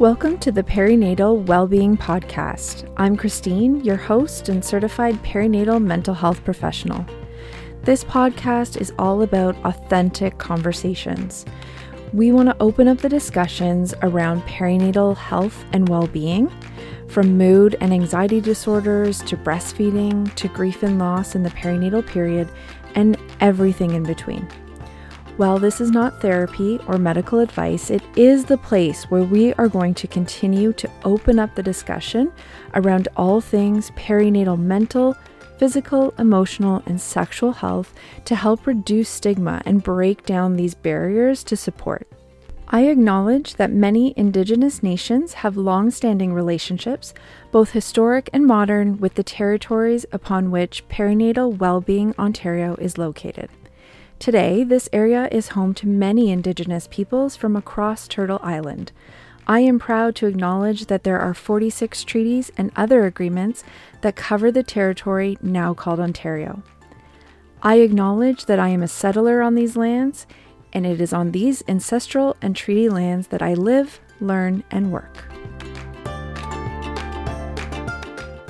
Welcome to the Perinatal Wellbeing Podcast. I'm Christine, your host and certified perinatal mental health professional. This podcast is all about authentic conversations. We want to open up the discussions around perinatal health and well being, from mood and anxiety disorders to breastfeeding to grief and loss in the perinatal period, and everything in between. While this is not therapy or medical advice, it is the place where we are going to continue to open up the discussion around all things perinatal mental, physical, emotional, and sexual health to help reduce stigma and break down these barriers to support. I acknowledge that many Indigenous nations have long standing relationships, both historic and modern, with the territories upon which Perinatal Wellbeing Ontario is located. Today, this area is home to many Indigenous peoples from across Turtle Island. I am proud to acknowledge that there are 46 treaties and other agreements that cover the territory now called Ontario. I acknowledge that I am a settler on these lands, and it is on these ancestral and treaty lands that I live, learn, and work.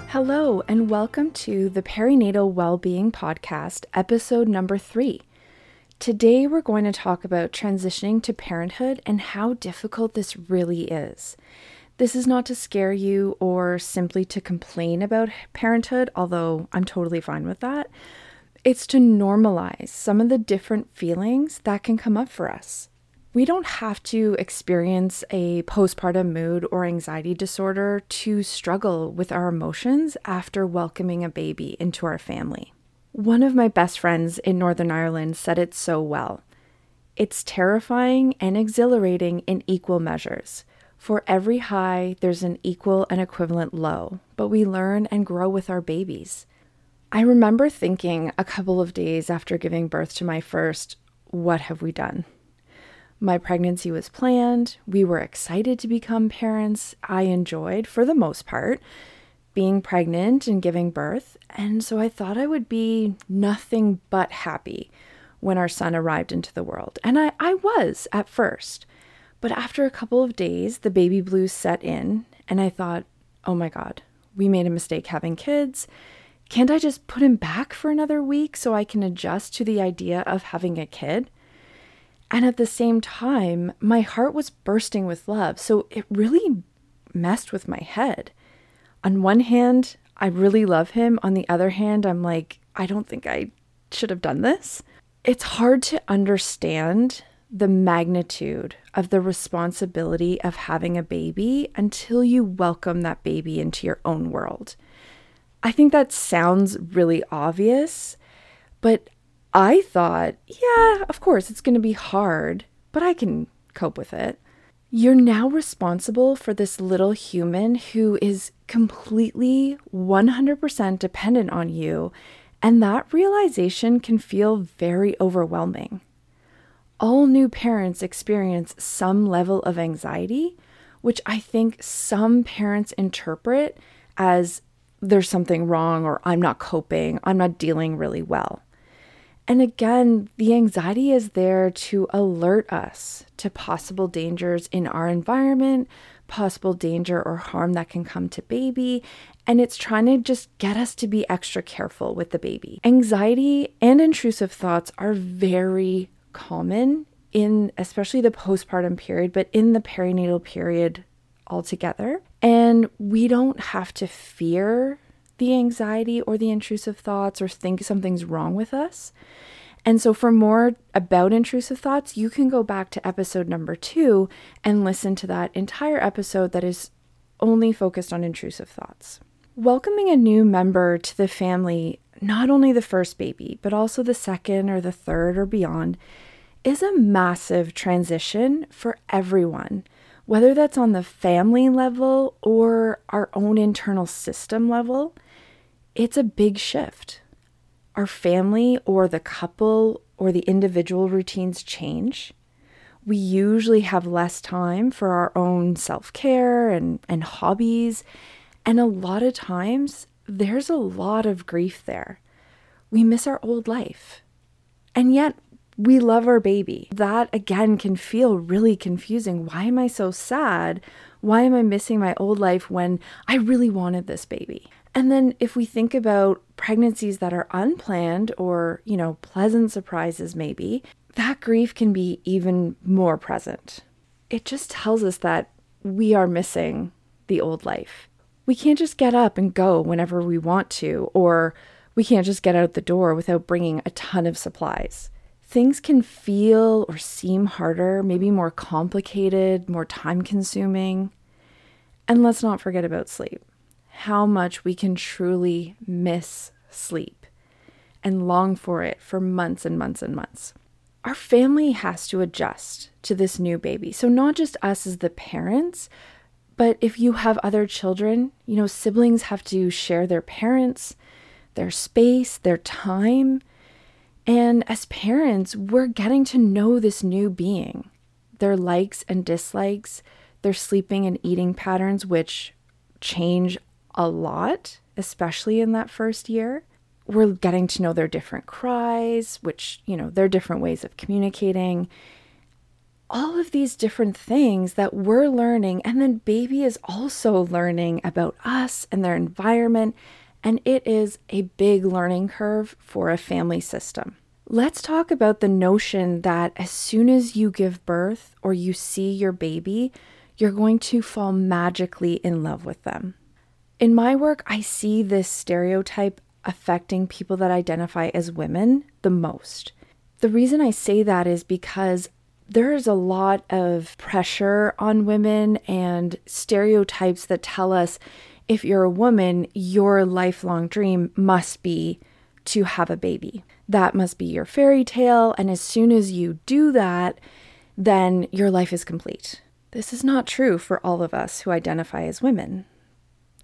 Hello, and welcome to the Perinatal Wellbeing Podcast, episode number three. Today, we're going to talk about transitioning to parenthood and how difficult this really is. This is not to scare you or simply to complain about parenthood, although I'm totally fine with that. It's to normalize some of the different feelings that can come up for us. We don't have to experience a postpartum mood or anxiety disorder to struggle with our emotions after welcoming a baby into our family. One of my best friends in Northern Ireland said it so well. It's terrifying and exhilarating in equal measures. For every high, there's an equal and equivalent low, but we learn and grow with our babies. I remember thinking a couple of days after giving birth to my first, what have we done? My pregnancy was planned. We were excited to become parents. I enjoyed, for the most part, being pregnant and giving birth, and so I thought I would be nothing but happy when our son arrived into the world. And I, I was at first. But after a couple of days, the baby blues set in, and I thought, oh my God, we made a mistake having kids. Can't I just put him back for another week so I can adjust to the idea of having a kid? And at the same time, my heart was bursting with love, so it really messed with my head on one hand, I really love him. On the other hand, I'm like, I don't think I should have done this. It's hard to understand the magnitude of the responsibility of having a baby until you welcome that baby into your own world. I think that sounds really obvious, but I thought, yeah, of course, it's going to be hard, but I can cope with it. You're now responsible for this little human who is completely 100% dependent on you, and that realization can feel very overwhelming. All new parents experience some level of anxiety, which I think some parents interpret as there's something wrong or I'm not coping, I'm not dealing really well. And again, the anxiety is there to alert us to possible dangers in our environment, possible danger or harm that can come to baby, and it's trying to just get us to be extra careful with the baby. Anxiety and intrusive thoughts are very common in especially the postpartum period, but in the perinatal period altogether. And we don't have to fear the anxiety or the intrusive thoughts or think something's wrong with us. And so, for more about intrusive thoughts, you can go back to episode number two and listen to that entire episode that is only focused on intrusive thoughts. Welcoming a new member to the family, not only the first baby, but also the second or the third or beyond, is a massive transition for everyone, whether that's on the family level or our own internal system level it's a big shift. Our family or the couple or the individual routines change. We usually have less time for our own self care and, and hobbies. And a lot of times, there's a lot of grief there. We miss our old life. And yet, We love our baby. That again can feel really confusing. Why am I so sad? Why am I missing my old life when I really wanted this baby? And then if we think about pregnancies that are unplanned or, you know, pleasant surprises maybe, that grief can be even more present. It just tells us that we are missing the old life. We can't just get up and go whenever we want to, or we can't just get out the door without bringing a ton of supplies. Things can feel or seem harder, maybe more complicated, more time consuming. And let's not forget about sleep how much we can truly miss sleep and long for it for months and months and months. Our family has to adjust to this new baby. So, not just us as the parents, but if you have other children, you know, siblings have to share their parents, their space, their time. And as parents, we're getting to know this new being, their likes and dislikes, their sleeping and eating patterns, which change a lot, especially in that first year. We're getting to know their different cries, which, you know, their different ways of communicating. All of these different things that we're learning. And then baby is also learning about us and their environment. And it is a big learning curve for a family system. Let's talk about the notion that as soon as you give birth or you see your baby, you're going to fall magically in love with them. In my work, I see this stereotype affecting people that identify as women the most. The reason I say that is because there's a lot of pressure on women and stereotypes that tell us if you're a woman, your lifelong dream must be to have a baby. That must be your fairy tale. And as soon as you do that, then your life is complete. This is not true for all of us who identify as women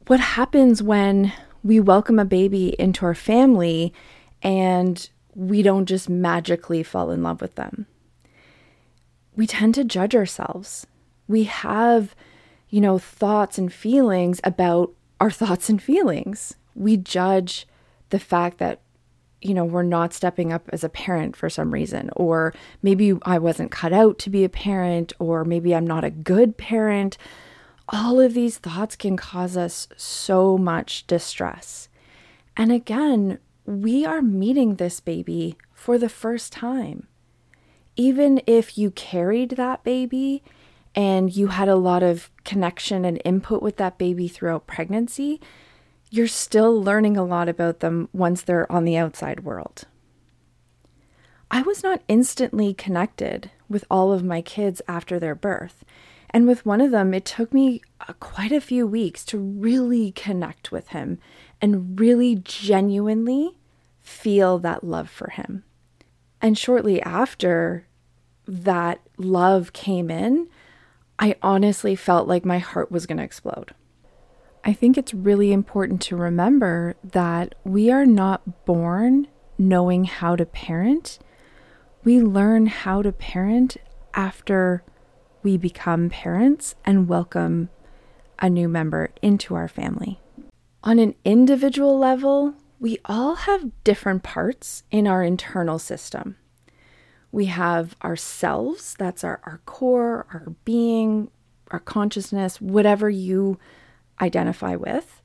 what happens when we welcome a baby into our family and we don't just magically fall in love with them? We tend to judge ourselves. We have, you know, thoughts and feelings about our thoughts and feelings. We judge the fact that, you know, we're not stepping up as a parent for some reason, or maybe I wasn't cut out to be a parent, or maybe I'm not a good parent all of these thoughts can cause us so much distress. And again, we are meeting this baby for the first time. Even if you carried that baby and you had a lot of connection and input with that baby throughout pregnancy, you're still learning a lot about them once they're on the outside world. I was not instantly connected with all of my kids after their birth. And with one of them, it took me uh, quite a few weeks to really connect with him and really genuinely feel that love for him. And shortly after that love came in, I honestly felt like my heart was going to explode. I think it's really important to remember that we are not born knowing how to parent. We learn how to parent after we become parents and welcome a new member into our family. On an individual level, we all have different parts in our internal system. We have ourselves, that's our, our core, our being, our consciousness, whatever you identify with.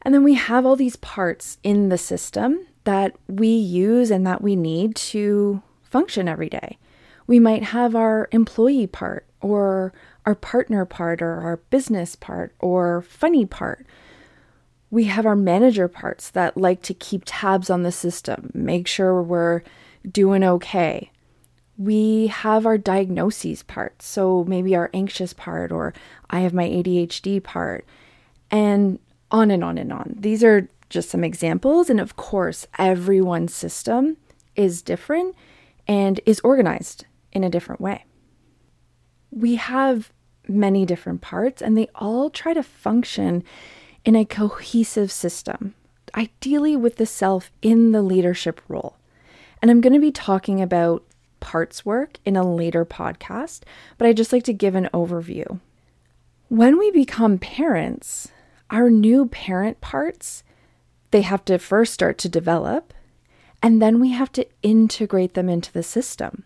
And then we have all these parts in the system that we use and that we need to function every day. We might have our employee part or our partner part or our business part or funny part. We have our manager parts that like to keep tabs on the system, make sure we're doing okay. We have our diagnoses part, so maybe our anxious part, or I have my ADHD part, and on and on and on. These are just some examples. And of course, everyone's system is different and is organized in a different way we have many different parts and they all try to function in a cohesive system, ideally with the self in the leadership role. And I'm going to be talking about parts work in a later podcast, but I just like to give an overview. When we become parents, our new parent parts, they have to first start to develop and then we have to integrate them into the system.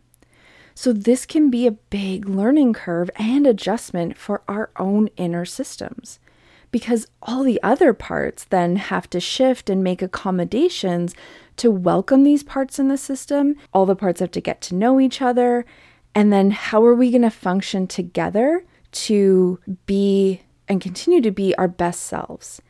So, this can be a big learning curve and adjustment for our own inner systems because all the other parts then have to shift and make accommodations to welcome these parts in the system. All the parts have to get to know each other. And then, how are we going to function together to be and continue to be our best selves?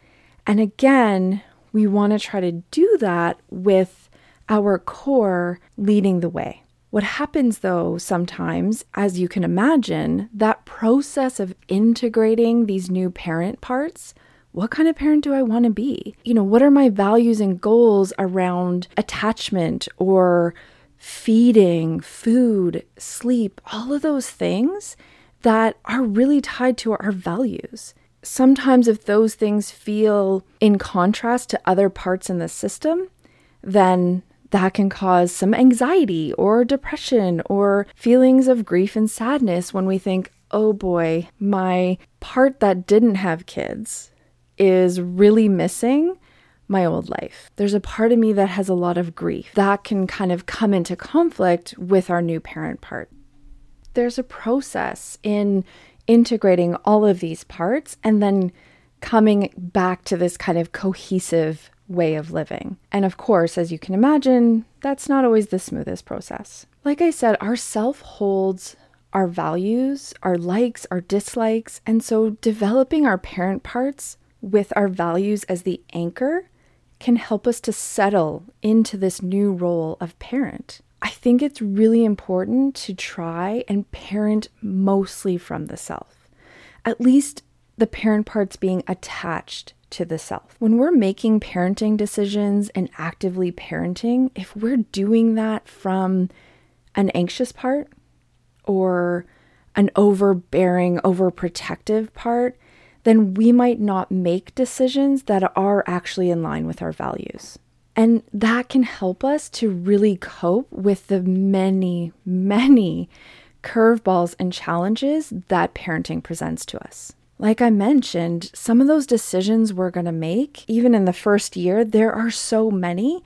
And again, we want to try to do that with our core leading the way. What happens though, sometimes, as you can imagine, that process of integrating these new parent parts what kind of parent do I want to be? You know, what are my values and goals around attachment or feeding, food, sleep, all of those things that are really tied to our values? Sometimes, if those things feel in contrast to other parts in the system, then that can cause some anxiety or depression or feelings of grief and sadness when we think, oh boy, my part that didn't have kids is really missing my old life. There's a part of me that has a lot of grief that can kind of come into conflict with our new parent part. There's a process in integrating all of these parts and then coming back to this kind of cohesive way of living. And of course, as you can imagine, that's not always the smoothest process. Like I said, our self holds our values, our likes, our dislikes, and so developing our parent parts with our values as the anchor can help us to settle into this new role of parent. I think it's really important to try and parent mostly from the self, at least the parent parts being attached to the self. When we're making parenting decisions and actively parenting, if we're doing that from an anxious part or an overbearing, overprotective part, then we might not make decisions that are actually in line with our values. And that can help us to really cope with the many, many curveballs and challenges that parenting presents to us. Like I mentioned, some of those decisions we're going to make, even in the first year, there are so many.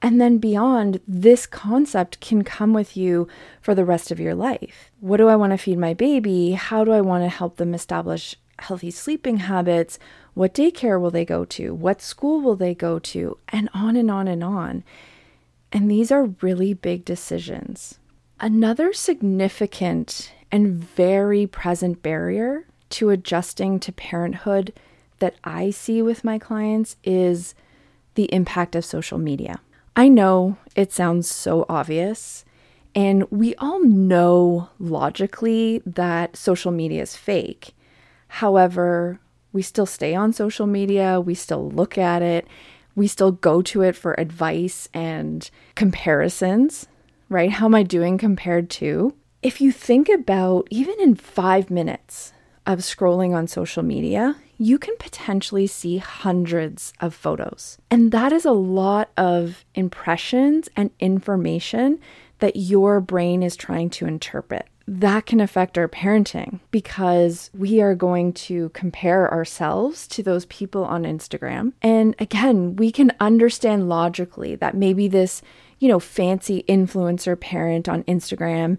And then beyond, this concept can come with you for the rest of your life. What do I want to feed my baby? How do I want to help them establish healthy sleeping habits? What daycare will they go to? What school will they go to? And on and on and on. And these are really big decisions. Another significant and very present barrier to adjusting to parenthood that I see with my clients is the impact of social media. I know it sounds so obvious, and we all know logically that social media is fake. However, we still stay on social media, we still look at it, we still go to it for advice and comparisons, right? How am I doing compared to? If you think about even in five minutes, of scrolling on social media, you can potentially see hundreds of photos. And that is a lot of impressions and information that your brain is trying to interpret. That can affect our parenting because we are going to compare ourselves to those people on Instagram. And again, we can understand logically that maybe this, you know, fancy influencer parent on Instagram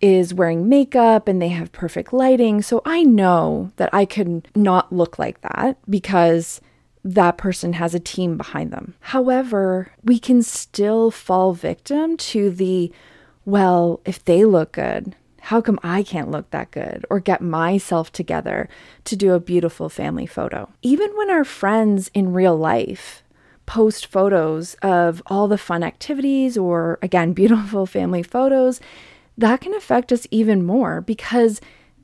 is wearing makeup and they have perfect lighting. So I know that I could not look like that because that person has a team behind them. However, we can still fall victim to the, well, if they look good, how come I can't look that good or get myself together to do a beautiful family photo? Even when our friends in real life post photos of all the fun activities or, again, beautiful family photos, that can affect us even more because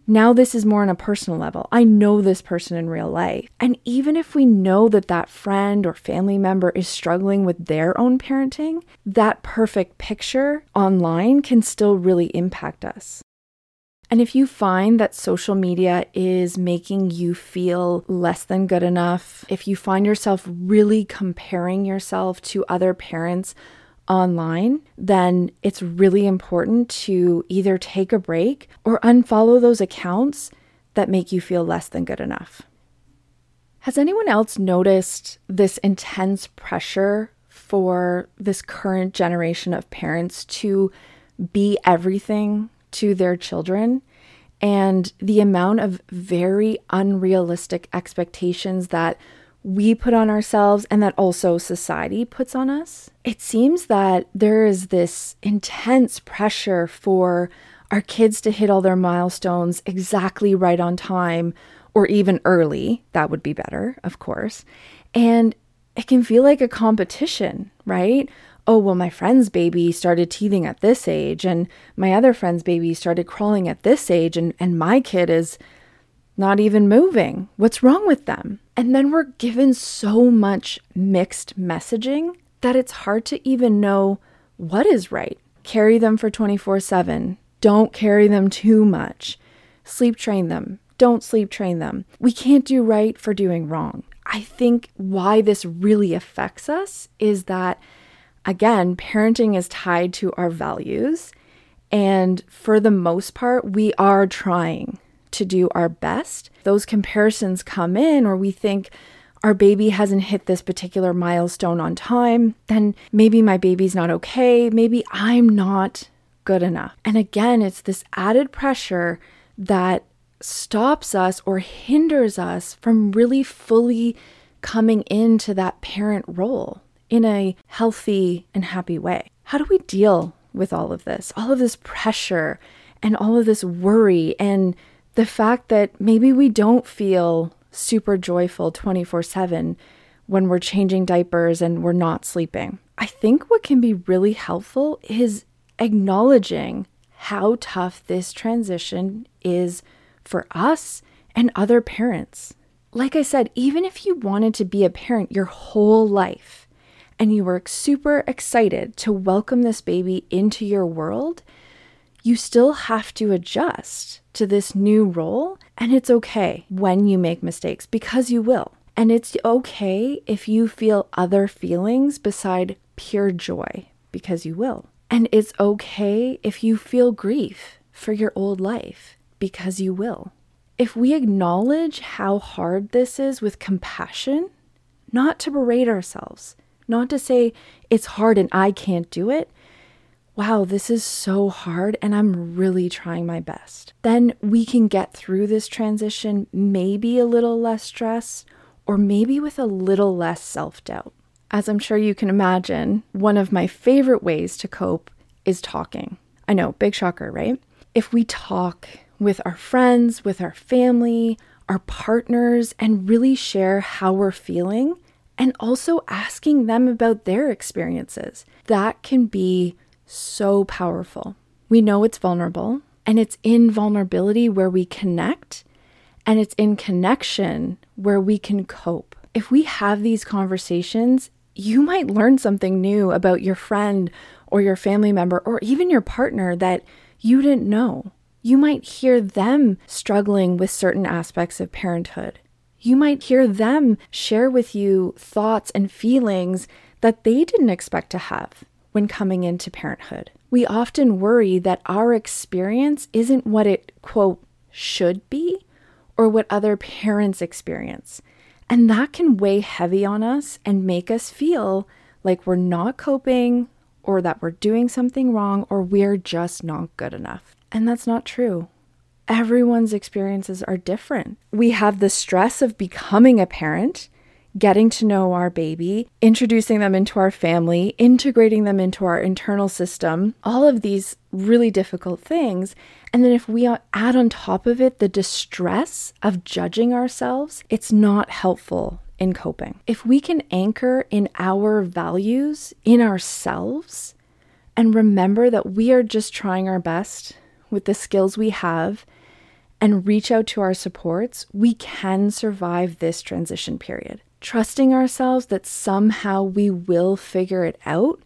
now this is more on a personal level. I know this person in real life. And even if we know that that friend or family member is struggling with their own parenting, that perfect picture online can still really impact us. And if you find that social media is making you feel less than good enough, if you find yourself really comparing yourself to other parents online, then it's really important to either take a break or unfollow those accounts that make you feel less than good enough. Has anyone else noticed this intense pressure for this current generation of parents to be everything to their children and the amount of very unrealistic expectations that we put on ourselves and that also society puts on us. It seems that there is this intense pressure for our kids to hit all their milestones exactly right on time or even early. That would be better, of course. And it can feel like a competition, right? Oh, well, my friend's baby started teething at this age, and my other friend's baby started crawling at this age, and, and my kid is not even moving. What's wrong with them? And then we're given so much mixed messaging that it's hard to even know what is right. Carry them for 24 7. Don't carry them too much. Sleep train them. Don't sleep train them. We can't do right for doing wrong. I think why this really affects us is that, again, parenting is tied to our values. And for the most part, we are trying to do our best. Those comparisons come in, or we think, our baby hasn't hit this particular milestone on time, then maybe my baby's not okay. Maybe I'm not good enough. And again, it's this added pressure that stops us or hinders us from really fully coming into that parent role in a healthy and happy way. How do we deal with all of this? All of this pressure and all of this worry and the fact that maybe we don't feel super joyful 24 7 when we're changing diapers and we're not sleeping. I think what can be really helpful is acknowledging how tough this transition is for us and other parents. Like I said, even if you wanted to be a parent your whole life and you were super excited to welcome this baby into your world, you still have to adjust to this new role. And it's okay when you make mistakes because you will. And it's okay if you feel other feelings beside pure joy because you will. And it's okay if you feel grief for your old life because you will. If we acknowledge how hard this is with compassion, not to berate ourselves, not to say it's hard and I can't do it, wow, this is so hard and I'm really trying my best. Then we can get through this transition maybe a little less stress or maybe with a little less self doubt. As I'm sure you can imagine, one of my favorite ways to cope is talking. I know, big shocker, right? If we talk with our friends, with our family, our partners, and really share how we're feeling, and also asking them about their experiences, that can be so powerful. We know it's vulnerable, and it's in vulnerability where we connect, and it's in connection where we can cope. If we have these conversations, you might learn something new about your friend or your family member or even your partner that you didn't know. You might hear them struggling with certain aspects of parenthood. You might hear them share with you thoughts and feelings that they didn't expect to have when coming into parenthood. We often worry that our experience isn't what it, quote, should be or what other parents experience. And that can weigh heavy on us and make us feel like we're not coping or that we're doing something wrong or we're just not good enough. And that's not true. Everyone's experiences are different. We have the stress of becoming a parent getting to know our baby, introducing them into our family, integrating them into our internal system, all of these really difficult things. And then if we add on top of it the distress of judging ourselves, it's not helpful in coping. If we can anchor in our values, in ourselves, and remember that we are just trying our best with the skills we have and reach out to our supports, we can survive this transition period trusting ourselves that somehow we will figure it out,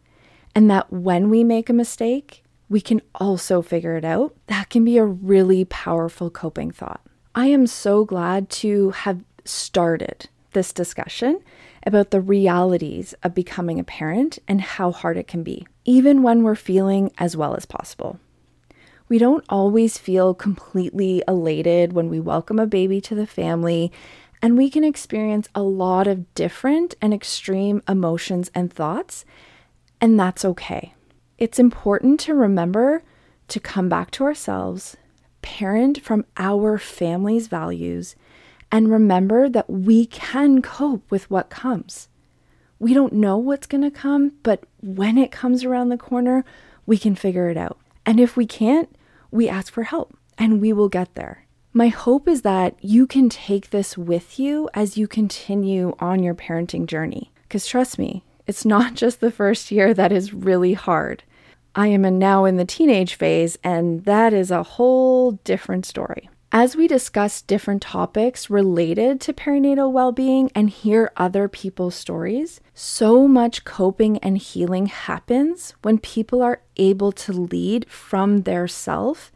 and that when we make a mistake, we can also figure it out, that can be a really powerful coping thought. I am so glad to have started this discussion about the realities of becoming a parent and how hard it can be, even when we're feeling as well as possible. We don't always feel completely elated when we welcome a baby to the family And we can experience a lot of different and extreme emotions and thoughts, and that's okay. It's important to remember to come back to ourselves, parent from our family's values, and remember that we can cope with what comes. We don't know what's going to come, but when it comes around the corner, we can figure it out. And if we can't, we ask for help and we will get there. My hope is that you can take this with you as you continue on your parenting journey. Because trust me, it's not just the first year that is really hard. I am now in the teenage phase, and that is a whole different story. As we discuss different topics related to perinatal well being and hear other people's stories, so much coping and healing happens when people are able to lead from their self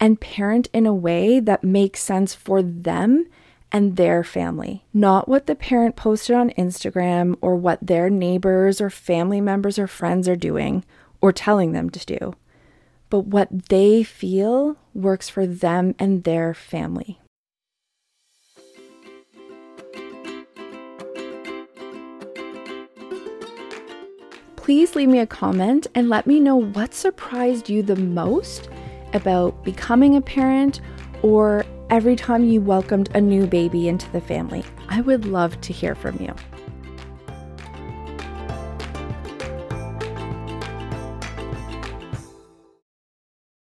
and parent in a way that makes sense for them and their family, not what the parent posted on Instagram or what their neighbors or family members or friends are doing or telling them to do but what they feel works for them and their family. Please leave me a comment and let me know what surprised you the most about becoming a parent or every time you welcomed a new baby into the family. I would love to hear from you.